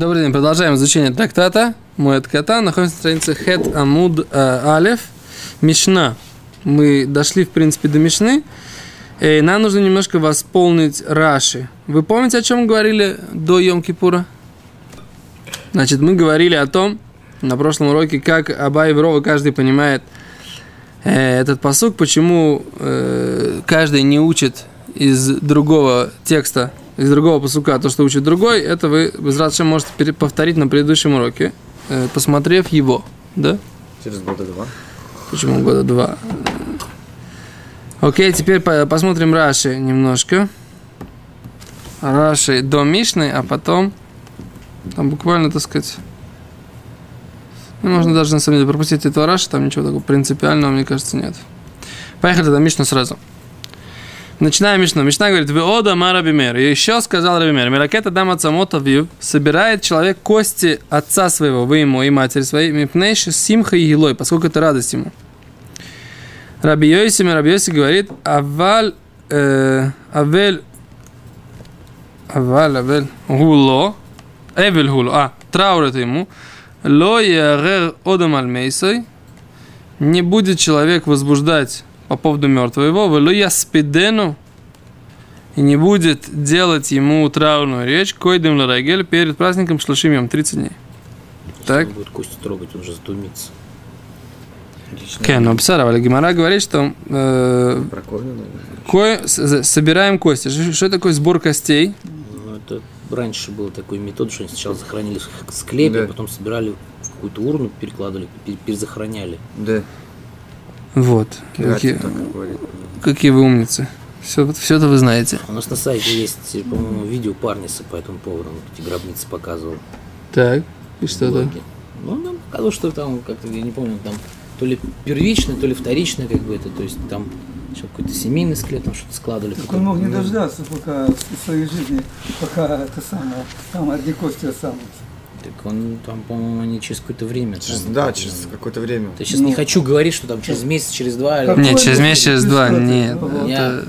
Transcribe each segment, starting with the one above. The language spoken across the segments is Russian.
Добрый день, продолжаем изучение трактата. Мой кота находится на странице Хет Амуд э, Алев. Мишна. Мы дошли, в принципе, до Мишны. И нам нужно немножко восполнить Раши. Вы помните, о чем говорили до Йом-Кипура? Значит, мы говорили о том, на прошлом уроке, как Абай и Рова каждый понимает э, этот посук, почему э, каждый не учит из другого текста из другого посука то, что учит другой, это вы без радшем можете повторить на предыдущем уроке, э, посмотрев его, да? Через года два. Почему года два? Окей, теперь посмотрим Раши немножко. Раши до Мишны, а потом там буквально, так сказать, ну, можно даже на самом деле пропустить этого Раши, там ничего такого принципиального, мне кажется, нет. Поехали тогда Мишну сразу. Начинаем Мишну. Мишна говорит, вы ода марабимер. И еще сказал Рабимер, Миракета дама цамота вив, собирает человек кости отца своего, вы ему и матери своей, мипнейши симха и гилой, поскольку это радость ему. Раби Йоси, Раби Йоси говорит, аваль, э, авель, аваль, авель, гуло, эвель гуло, а, траур это ему, ло ярер одам альмейсой, не будет человек возбуждать по поводу мертвого, велу я спидену, и не будет делать ему траурную речь, койдем ларагель перед праздником шлашимем 30 дней. Так? Он будет кости трогать, он же задумится. Кен, но Бсарава, Гимара говорит, что э, кое, собираем кости. Что такое сбор костей? Ну, это раньше был такой метод, что они сначала захоронили в склепе, да. потом собирали в какую-то урну, перекладывали, перезахороняли. Да. Вот. Какие, какие вы умницы. Все, все это вы знаете. У нас на сайте есть, по-моему, видео Парниса по этому поводу. Он эти гробницы показывал. Так, и что то Ну, он нам показал, что там, как-то, я не помню, там то ли первичное, то ли вторичное, как бы это, то есть там еще какой-то семейный склеп, там что-то складывали. Так он мог не дождаться, пока в своей жизни, пока это самое, там одни кости останутся. Так он там, по-моему, не через какое-то время. Через, там, да, через какое-то время. Я сейчас ну, не хочу говорить, что там через месяц, через два. Или... Нет, через месяц, через два, нет. Я,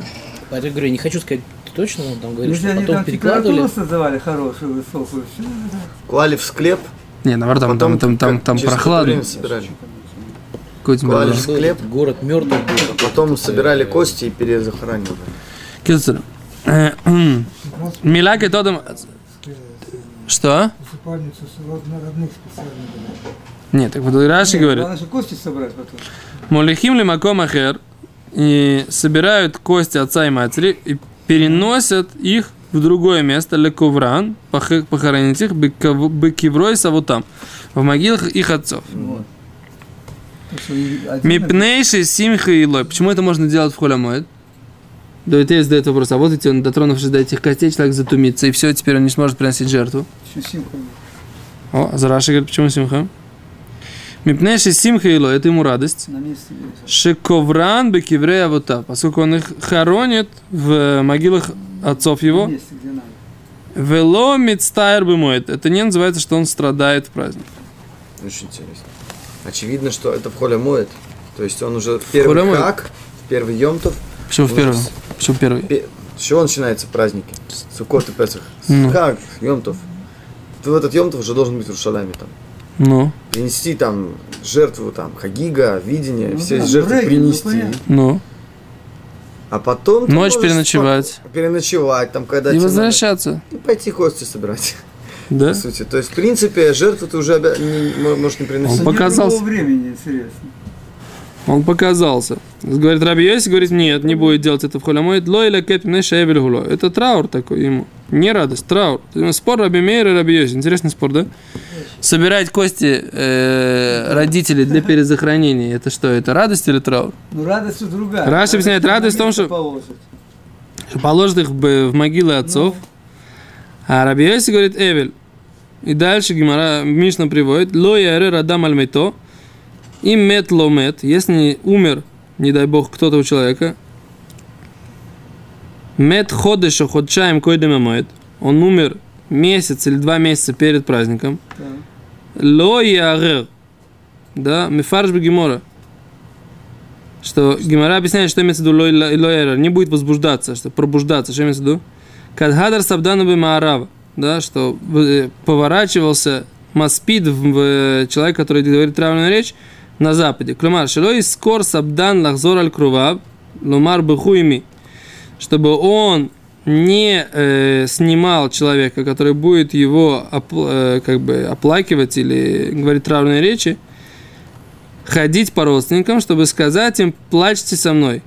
я говорю, не хочу сказать точно, он там говорит, Если что они потом там перекладывали. создавали хорошую, высокую, все. Клали в склеп. Не, наоборот, там, потом, там, там, там, там прохладно. собирали. Клали в склеп. Город мертвый был. А потом собирали кости и перезахоранивали. Кицер. Миляки тодом... Что? Усыпальницу родных специально. Нет, так вот Раши говорит. Надо же кости собрать потом. Молихим ли маком ахер и собирают кости отца и матери и переносят их в другое место, лековран, похоронить их, бекиврой савутам, в могилах их отцов. Мипнейший симха и лой. Почему это можно делать в холямоид? Давайте задает вопрос, а вот эти, он дотронувшись до этих костей, человек затумится, и все, теперь он не сможет приносить жертву. О, а Зараши говорит, почему симха? Мипнеши симха ило, это ему радость. Шековран бекиврея вота, поскольку он их хоронит в могилах отцов его. Вело мицтайр бымоет. Это не называется, что он страдает в праздник. Очень интересно. Очевидно, что это в холе моет. То есть он уже в первый хак, в первый йомтов. Почему в первый? Почему первый? С чего начинаются праздники? Суккот и Песах. Ну. Как? Йомтов. Ты в этот Йомтов уже должен быть в Рушаламе там. Ну. Принести там жертву, там, хагига, видение, ну, все да, жертвы регги, принести. Ну. А потом... Ночь переночевать. Переночевать, там, когда... И возвращаться. Надо, и пойти кости собирать. Да? По сути. То есть, в принципе, жертву ты уже обя... не, можешь не приносить. Он показался. времени, интересно. Он показался. Говорит, Раби Йоси говорит, нет, не будет делать это в холямой. Ло или кепим Это траур такой ему. Не радость, траур. Спор Раби Мейр и Раби Йоси. Интересный спор, да? Собирать кости э, родителей для перезахоронения, это что, это радость или траур? Ну, радость другая. Раши объясняет, радость в том, что положит, положит их в, могилы отцов. А Раби Йоси говорит, Эвель. И дальше Гимара Мишна приводит, Ло яре радам альмейто, и мет ломет, если умер, не дай бог, кто-то у человека, мет ходеша ходчаем койдем моет, он умер месяц или два месяца перед праздником, ло ярер, да, мифарш гемора, что Гимара объясняет, что имеется в виду ло ярер, не будет возбуждаться, что пробуждаться, что имеется в виду? Кадхадар сабдану маарава, да, что э, поворачивался маспид в э, человек, который говорит травную речь, на западе. Клюмар, шилой скор сабдан лахзор аль круваб, лумар бахуими, чтобы он не э, снимал человека, который будет его опл- э, как бы оплакивать или говорить травные речи, ходить по родственникам, чтобы сказать им, плачьте со мной.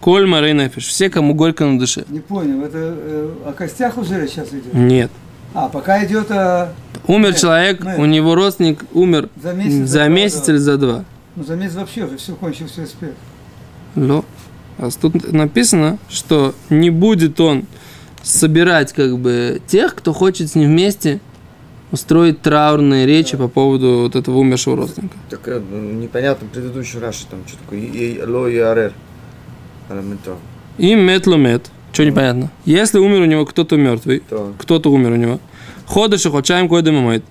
Коль Марей Нефиш. Все, кому горько на душе. Не понял, это э, о костях уже сейчас идет? Нет. А, пока идет а, Умер Нет, человек, нет. у него родственник умер за месяц. за два, месяц да. или за два. Ну, за месяц вообще уже все кончил, все успел. Но. А тут написано, что не будет он собирать как бы тех, кто хочет с ним вместе устроить траурные речи по поводу вот этого умершего родственника. Так э, ну, непонятно предыдущий Раши там что такое. И- и- Ло и арер. Араментор. И метлумет. Что непонятно? Если умер у него кто-то мертвый, То. кто-то умер у него, ходыш и хочаем койда мамает.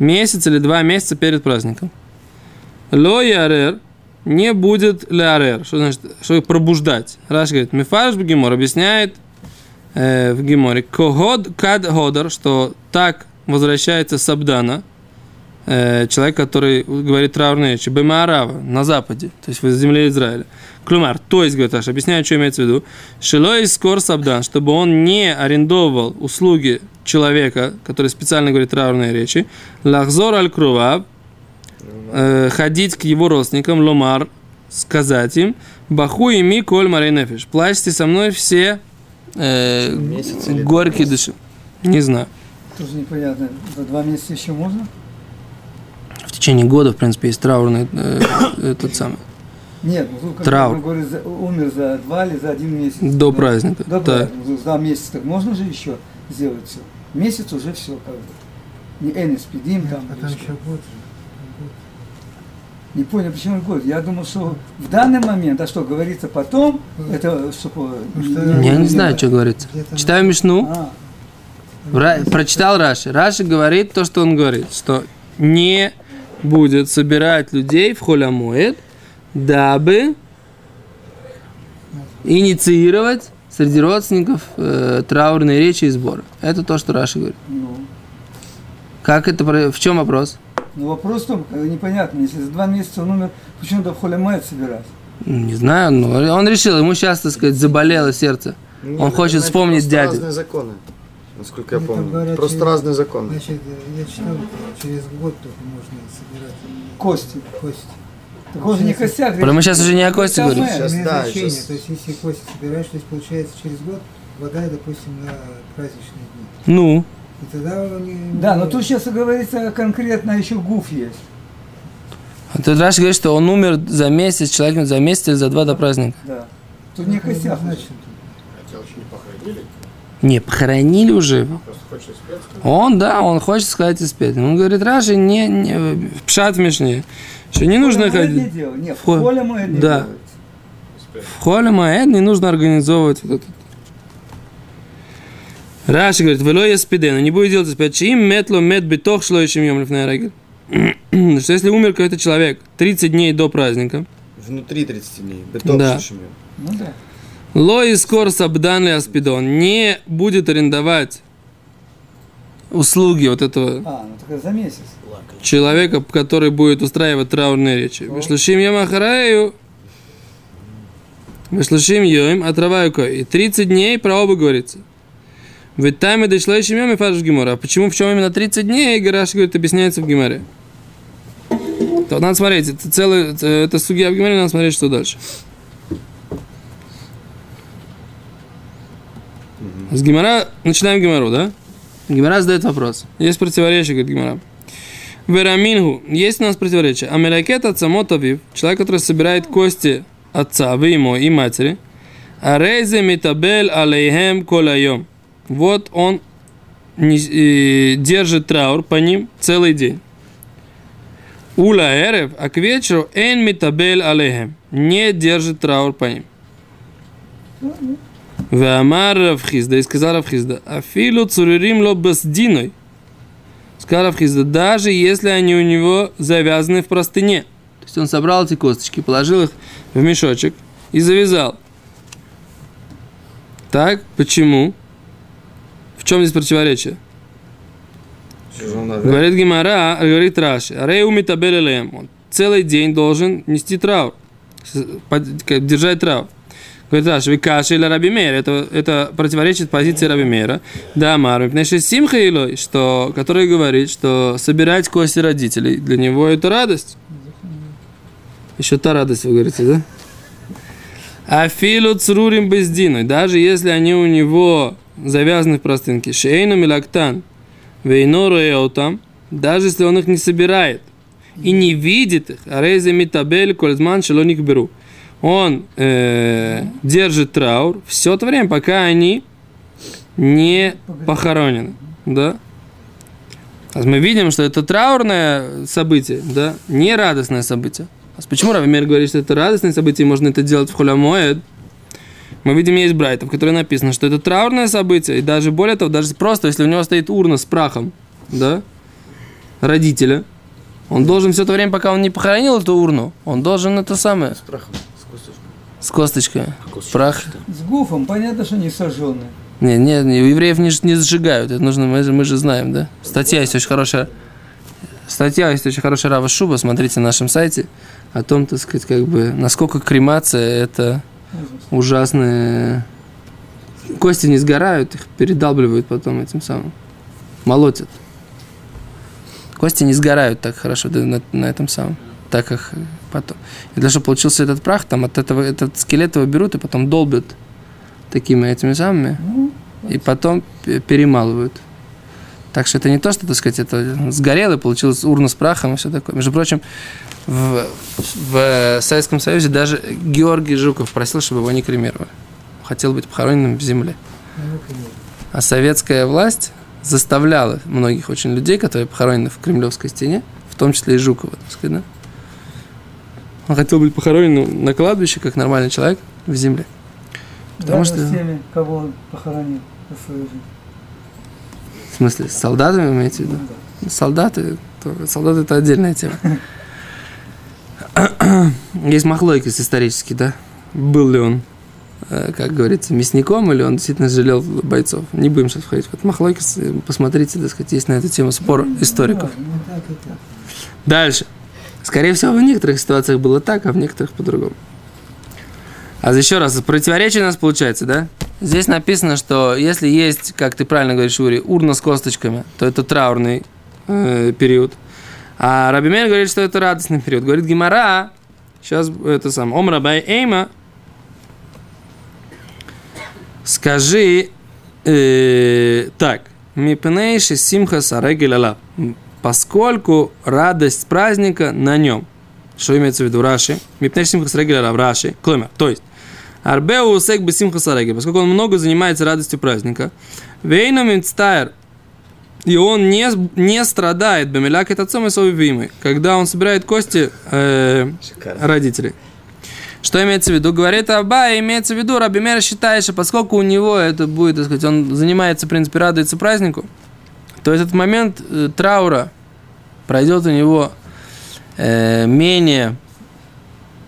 Месяц или два месяца перед праздником. Ло и арер не будет лярер. Что значит? Что пробуждать? Раш говорит, Мифарш Бегемор объясняет э, в Геморе, Когод кад ходар, что так возвращается Сабдана, э, человек, который говорит траурные речи, Бемаарава, на западе, то есть в земле Израиля. Клюмар, то есть, говорит Раш, объясняю, что имеется в виду. Шилой скор Сабдан, чтобы он не арендовал услуги человека, который специально говорит траурные речи, Лахзор аль круваб, э, ходить к его родственникам, ломар, сказать им, баху и ми коль марей нефиш. Плачьте со мной все э, горькие души. Не знаю. Тоже непонятно. За два месяца еще можно? В течение года, в принципе, есть траурный э, этот самый. Нет, ну Траур. он говорит, за- умер за два или за один месяц. До Да. праздника. До Да. праздника. Ну, За два месяца так можно же еще сделать все. Месяц уже все как бы. Не энеспидим там. А там что. еще год же. Не понял, почему год. Я думал, что в данный момент, а что говорится потом, это чтобы... Ну, что Я не знаю, что говорится. Читаю Мишну. А, Ра- прочитал Раши. Раши говорит то, что он говорит, что не будет собирать людей в холямоед, дабы инициировать среди родственников э, траурные речи и сборы. Это то, что Раши говорит. ну, Как это, про- в чем вопрос? ну вопрос в том, э, непонятно, если за два месяца он умер, почему до холемает собирать? Не знаю, но он решил, ему сейчас, так сказать, заболело сердце. Нет, Он хочет значит, вспомнить дядю. разные законы. Насколько я Они там помню. говорят, Просто через- разные законы. Значит, я читал, через год только можно собирать Кости. кости. Так он же не костяк. Про- мы сейчас уже не о кости говорим. Сейчас, да, значение, сейчас- то есть если кости собираешь, то есть получается через год вода, допустим, на праздничные дни. Ну, И тогда они... Да, но тут сейчас говорится конкретно еще гуф есть. а тут Раши говорит, что он умер за месяц, человек умер за месяц или за два до праздника. Да. Тут не костяк. Значит, Не, похоронили уже. Он, да, он хочет сказать и спеть. Он говорит, Раши, не, не пшат в Мишне, что не нужно Не ходить. делал. Нет, в Хо- холе мы не Да. В холе Маэд не нужно организовывать вот это. Раши говорит, вело я спидену, не будет делать спять. Чим метло мет битох шло еще регель. Что если умер какой-то человек 30 дней до праздника, Внутри 30 дней. Беток Да. Ну да. Ло и скор сабдан аспидон не будет арендовать услуги вот этого А, ну за месяц. человека, который будет устраивать траурные речи. Вышлышим я махараю, вышлышим йоим, отрываю кой. И 30 дней про оба говорится. Ведь там и дошло еще и фарш гемора. А почему, в чем именно 30 дней, Гараш говорит, объясняется в геморе. То надо смотреть, это целый, это, судья в геморе, надо смотреть, что дальше. С Гемора, начинаем Гемору, да? Гемора задает вопрос. Есть противоречие, говорит Гемора. Верамингу. Есть у нас противоречие. Амелякет от самотовив, человек, который собирает кости отца, вы ему и матери. Арейзе митабель алейхем колайом. Вот он держит траур по ним целый день. Ула эрев, а к вечеру эн митабель алейхем. Не держит траур по ним. Вамар Равхизда, и сказал Равхизда, Афилу цуририм ло басдиной. Сказал Равхизда, даже если они у него завязаны в простыне. То есть он собрал эти косточки, положил их в мешочек и завязал. Так, почему? В чем здесь противоречие? Говорит Гимара, говорит Раши, Арей умитабель элем. Он целый день должен нести траур, держать траур. Говорит вы каши или Раби Мейр. Это, это противоречит позиции Раби Мейра. Да. Потому что Симха Илой, что, который говорит, что собирать кости родителей, для него это радость. Еще та радость, вы говорите, да? Афилу црурим бездиной. Даже если они у него завязаны в простынке. Шейну милактан. Вейнору эотам. Даже если он их не собирает и не видит их. Арейзе митабель кользман шелоник беру. Он э, держит траур все то время, пока они не похоронены. Да? Мы видим, что это траурное событие, да, не радостное событие. А почему Равимер говорит, что это радостное событие, и можно это делать в хулямоэд? Мы видим, есть Брайтов, в которой написано, что это траурное событие, и даже более того, даже просто, если у него стоит урна с прахом, да, родителя, он должен все то время, пока он не похоронил эту урну, он должен это самое, С прахом, с косточкой. Косточка прах. что? С гуфом, понятно, что не сожженные. Не, не, не, евреев не, ж- не сжигают, это нужно, мы же, мы же знаем, да? Статья есть очень хорошая, статья есть очень хорошая Рава Шуба, смотрите на нашем сайте, о том, так сказать, как бы, насколько кремация это ужасные... Кости не сгорают, их передалбливают потом этим самым. Молотят. Кости не сгорают так хорошо да, на, на этом самом. Так как потом. И для того, чтобы получился этот прах, там от этого, этот скелет его берут и потом долбят такими этими самыми. И потом перемалывают. Так что это не то, что, так сказать, это сгорело, получилась урна с прахом и все такое. Между прочим, в, в Советском Союзе даже Георгий Жуков просил, чтобы его не кремировали. Хотел быть похороненным в земле. А советская власть заставляла многих очень людей, которые похоронены в Кремлевской стене, в том числе и Жукова, так сказать, да? Он хотел быть похоронен на кладбище, как нормальный человек, в земле. Потому Рядом что- с теми, кого он похоронил за свою жизнь. В смысле, с солдатами имеете в виду? Ну да. Солдаты, то- солдаты это отдельная тема. Есть махлойкис исторический, да? Был ли он, э, как говорится, мясником, или он действительно жалел бойцов? Не будем сейчас входить в этот махлойкис. Посмотрите, так сказать, есть на эту тему спор историков. Ну. Дальше. Скорее всего, в некоторых ситуациях было так, а в некоторых по-другому. А еще раз, противоречие у нас получается, да? Здесь написано, что если есть, как ты правильно говоришь, Ури, урна с косточками, то это траурный э, период. А Рабимель говорит, что это радостный период. Говорит Гимара, сейчас это сам, Ом Рабай Эйма, скажи э, так, Мипнейши Симха Сарегеляла, поскольку радость праздника на нем. Что имеется в виду Раши? Мипнейши Симха Сарегеляла в Раши. Кломер, то есть, Арбеу Усек бы Симха Сарегель, поскольку он много занимается радостью праздника. Вейна Минцтайр, и он не, не страдает Бамиляк это отцом и любимой, когда он собирает кости э, Шикарно. родителей. Что имеется в виду? Говорит Аба, имеется в виду, Раби Мер считает, что поскольку у него это будет, так сказать, он занимается, в принципе, радуется празднику, то этот момент э, траура пройдет у него э, менее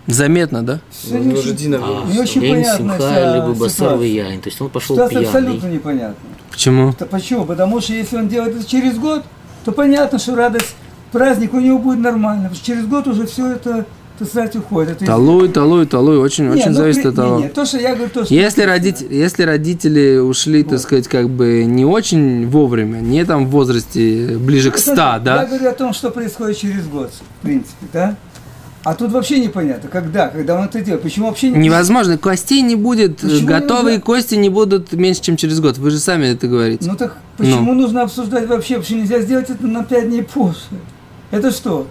заметно, да? Ну, у него же Дина А, Не очень День понятная Симха, вся либо басар вияйн. То есть он пошел Ситуация абсолютно пьяный. непонятна. Почему? Да почему? Потому что если он делает это через год, то понятно, что радость, праздник у него будет нормально. Потому что через год уже все это, так сказать, уходит. Это Талуй, талуй, талуй, очень, Не, очень ну, зависит при- от того. Не, не, то, что я говорю, то, что... Если родители, если родители ушли, так сказать, как бы не очень вовремя, не там в возрасте ближе к 100, Я да? говорю о том, что происходит через год, в принципе, да? А тут вообще непонятно, когда, когда он это делает. Почему вообще не... Невозможно, костей не будет, Почему готовые нужно- кости не будут меньше, чем через год. Вы же сами это говорите. Ну так почему нужно обсуждать вообще? Почему нельзя сделать это на пять дней позже? Это что?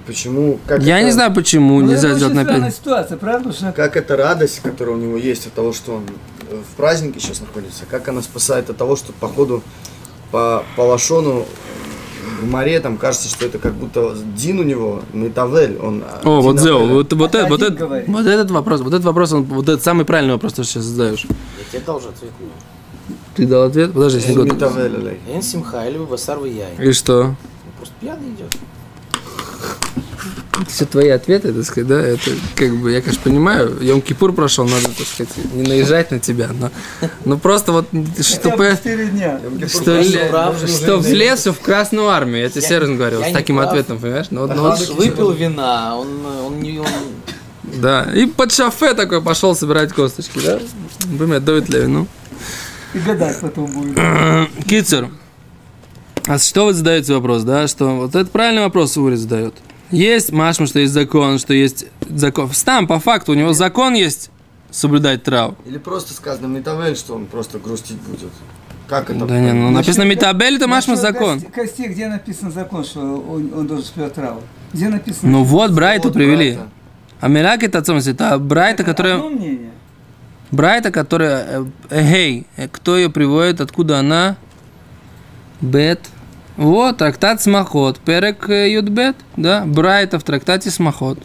И почему, как Я это, не знаю, почему Ну, нельзя сделать на странная пять. ситуация, правда? Что Как эта радость, которая у него есть от того, что он э, в празднике сейчас находится, как она спасает от того, что по ходу по, по лашону в море там кажется, что это как будто Дин у него, Метавель, он... а, О, вот Зео, вот, вот, Это это, вот, это, вот этот вопрос, вот этот вопрос, он, вот этот самый правильный вопрос, что ты сейчас задаешь. Я тебе дал ответ. ну. Ты дал ответ? Подожди, секунду. Метавель. Эн Симха, либо басар. И что? Он просто пьяный идет. Все твои ответы, так сказать, да, это как бы, я, конечно, понимаю, Йом Кипур прошел, надо, так сказать, не наезжать на тебя, но, но просто вот, бы чтобы, 4 дня. что, что влез в Красную Армию, я тебе серьезно говорю, с таким прав. ответом, понимаешь? Ну, вот- ну, Он вот- выпил вина, он, он не... Он... да, и под шафе такой пошел собирать косточки, да? Бумя довит ну. И гадать потом будет. Кицер. А что вы задаете вопрос, да? Что вот это правильный вопрос Ури задает. Есть машма, что есть закон, что есть закон. Там, по факту, у него закон есть соблюдать трав. Или просто сказано Метавель, что он просто грустить будет. Как это? Да не, ну написано Митабель, это машма закон. кости- где написан закон, что он, он должен спевать траву? Где написано? Ну вот, Брайту Вот, привели. Брайта. А Мирак это отцом, это Брайта, Одно которая... мнение. Брайта, которая... э, Эй, э, кто ее приводит, откуда она? Бет. Вот, трактат Смахот. Перек э, Юдбет, да? Брайта в трактате Смахот.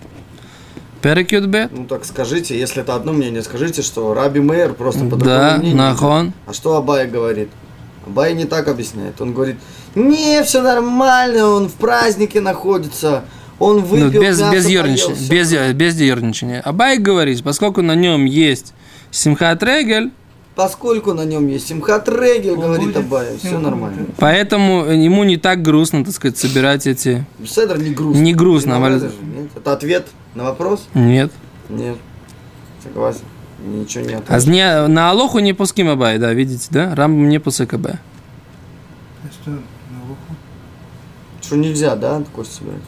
Перек Юдбет. Ну так скажите, если это одно мнение, скажите, что Раби Мейер просто по Да, нахон. А что Абай говорит? Абай не так объясняет. Он говорит, не, все нормально, он в празднике находится, он Ну, выпил без, мясо, без ерничания. Без, без ерничания. Абай говорит, поскольку на нем есть Симхат Регель, Поскольку на нем есть Симхат Регель, Он говорит будет Абай, все нормально. поэтому ему не так грустно, так сказать, собирать эти... Седр не грустно. Не грустно, Не а же, нет? Это ответ на вопрос? Нет. Нет. Согласен. Ничего не А ответил. не, на Алоху не пуским Абай, да, видите, да? Рамбам не пусек Абай. А что, на уху? Что нельзя, да, кость собирать?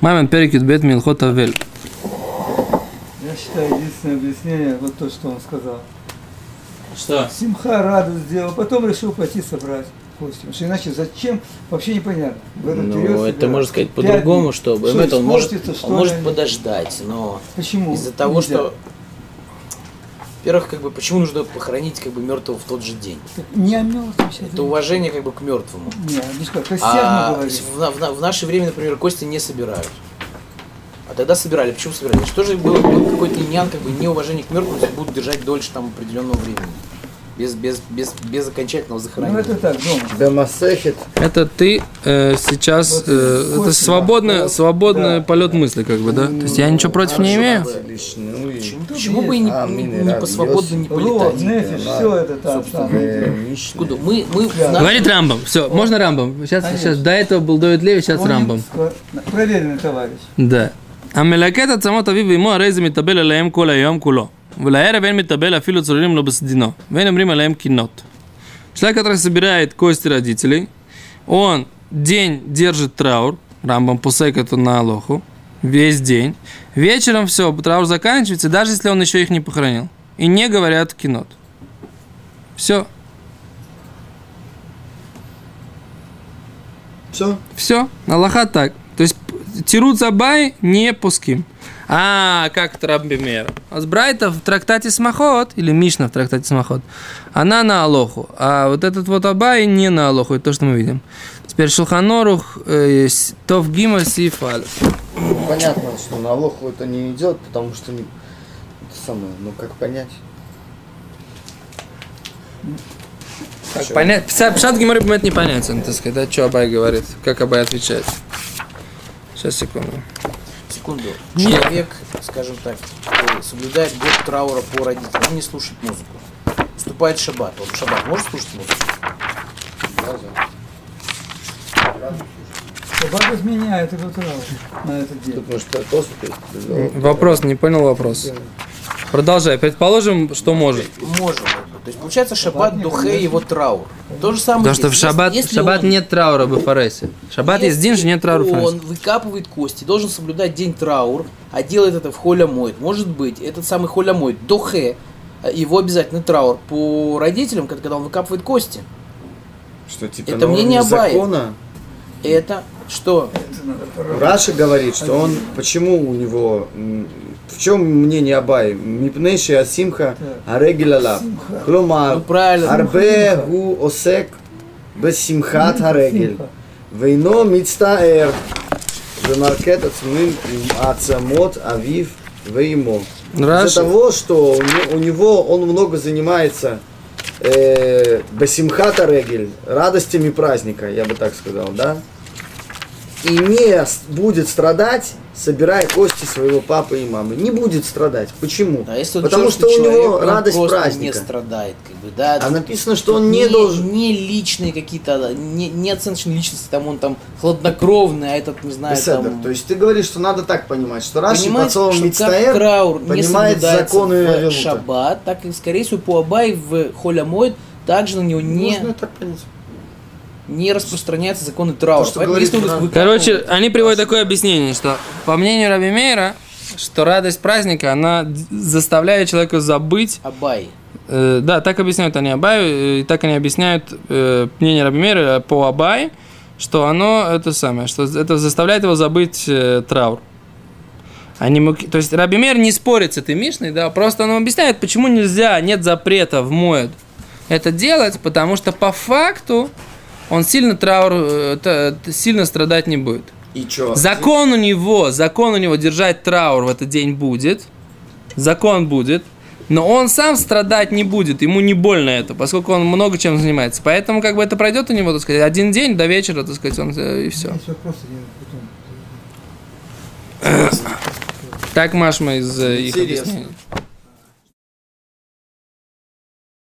Мамин перекид бет милхот авель. Я считаю, единственное объяснение, вот то, что он сказал. Что? Симха радость сделал, потом решил пойти собрать кости. Потому что иначе зачем, вообще непонятно. В этот период Ну, это можно сказать по-другому, что, Что, это он может, что он может подождать, но Почему? из-за того, нельзя? что, во-первых, как бы, почему нужно похоронить как бы мертвого в тот же день? Не о мертвом сейчас. Это уважение как бы к мертвому. Не, не что, А в, в на- в наше время, например, кости не собирают. А тогда собирали. Почему собирали? Что же было, был какой-то иньян, как бы неуважение к мертвым, если будут держать дольше там определенного времени. Без, без, без, без окончательного Ну захоронения. это так, дома. Это ты э, сейчас... Вот э, это свободный, да. свободный Да. полет мысли, как бы, да? То есть я ничего против не имею. Ну. Почему, почему бы и не, А, не, не по свободно не полетать? нефиш, все это. Э, Мишна. Откуда? Мы, мы нашем- Говорит Рамбам. Все, можно Рамбам? Сейчас, Конечно. сейчас. До этого был Довид Леви, сейчас ск- Проверенный товарищ. Да. המלקט עצמות אביו ואמו הרי זה מתאבל עליהם כל היום כולו. ולערב אין מתאבל אפילו צוררים לו בסדינו. ואין אומרים עליהם קינות. Человек, который собирает кости родителей, он день держит траур, Рамбам пусек это на Алоху, весь день. Вечером все, траур заканчивается, даже если он еще их не похоронил. И не говорят кинот. Все, Все? Все, Аллаха так. То есть п- Тирут Забай не пуским. А, как это Рабби Мейер? А с Брайта в трактате Смахот, или Мишна в трактате Смахот, она на Алоху. А вот этот вот Абай не на Алоху, это то, что мы видим. Теперь Шулханорух, э, Тов Гима. Ну, понятно, что на Алоху это не идет, потому что не... Это самое, ну как понять? Как понять? Пса- Пшат Гимары бывает непонятен, так сказать, да, что Абай говорит, как Абай отвечает. Сейчас, секунду. Секунду. Нет. Человек, скажем так, э, соблюдает год траура по родителям, он не слушает музыку. Вступает шаббат. Он в шаббат может слушать музыку? Шаббат изменяет его траур на этот день. Потому что. Вопрос, не понял вопрос. Продолжай. Предположим, что может. Можем. То есть получается шаббат духе его траур. То же самое. Потому что в здесь. шаббат, Если- в шаббат он- нет траура в Фаресе. В шаббат есть день, же нет траура в Он выкапывает кости, должен соблюдать день траур, а делает это в холя моет. Может быть, этот самый холя моет, дохе, э, его обязательно траур по родителям, когда он выкапывает кости. Что типа Это мнение уровне Абая. закона Это что? Раша говорит, что он, почему у него, в чем мнение Абай? Мипнейши асимха арегиляла. Ну Кломар, правильно. арбе гу осек бесимхат арегиль. Вейно мицтаэр. Вемаркет ацмим ацамот авив веймо. Из-за того, что у не- у него он много занимается э, бесимхата регель, радостями праздника, я бы так сказал, да? И не будет страдать, собирая кости своего папы и мамы. Не будет страдать. Почему? А если он Потому что у него человек, он радость просто праздника. не страдает, как бы, да. А написано, что он не, должен. Не личные какие-то, не, не оценочные личности, там он там хладнокровный, а этот, не знаю, Беседер. там... То есть ты говоришь, что надо так понимать, что Раши словом что как Мицтаэр не понимает законы в шаббат, так и, скорее всего, по Абай в Холямойд также на него не, Можно так понять. Не распространяются законы траура. То, Поэтому, говорит если выкапывает- Короче, они приводят такое объяснение, что по мнению Раби Мейра, что радость праздника, она заставляет человека забыть Абай. Э, да, так объясняют они Абай, э, и так они объясняют э, мнение Раби Мейра по Абай, что оно это самое, что это заставляет его забыть э, траур. Они, то есть Раби Мейр не спорит с этой Мишной, да, просто он объясняет, почему нельзя, нет запрета в Моэд это делать, потому что по факту он сильно траур, э, сильно страдать не будет. И что? Закон у него, закон у него держать траур в этот день будет. Закон будет. Но он сам страдать не будет, ему не больно это, поскольку он много чем занимается. Поэтому как бы это пройдет у него, так сказать, один день до вечера, так сказать, он э, и все. Так Машма из э, их объяснений.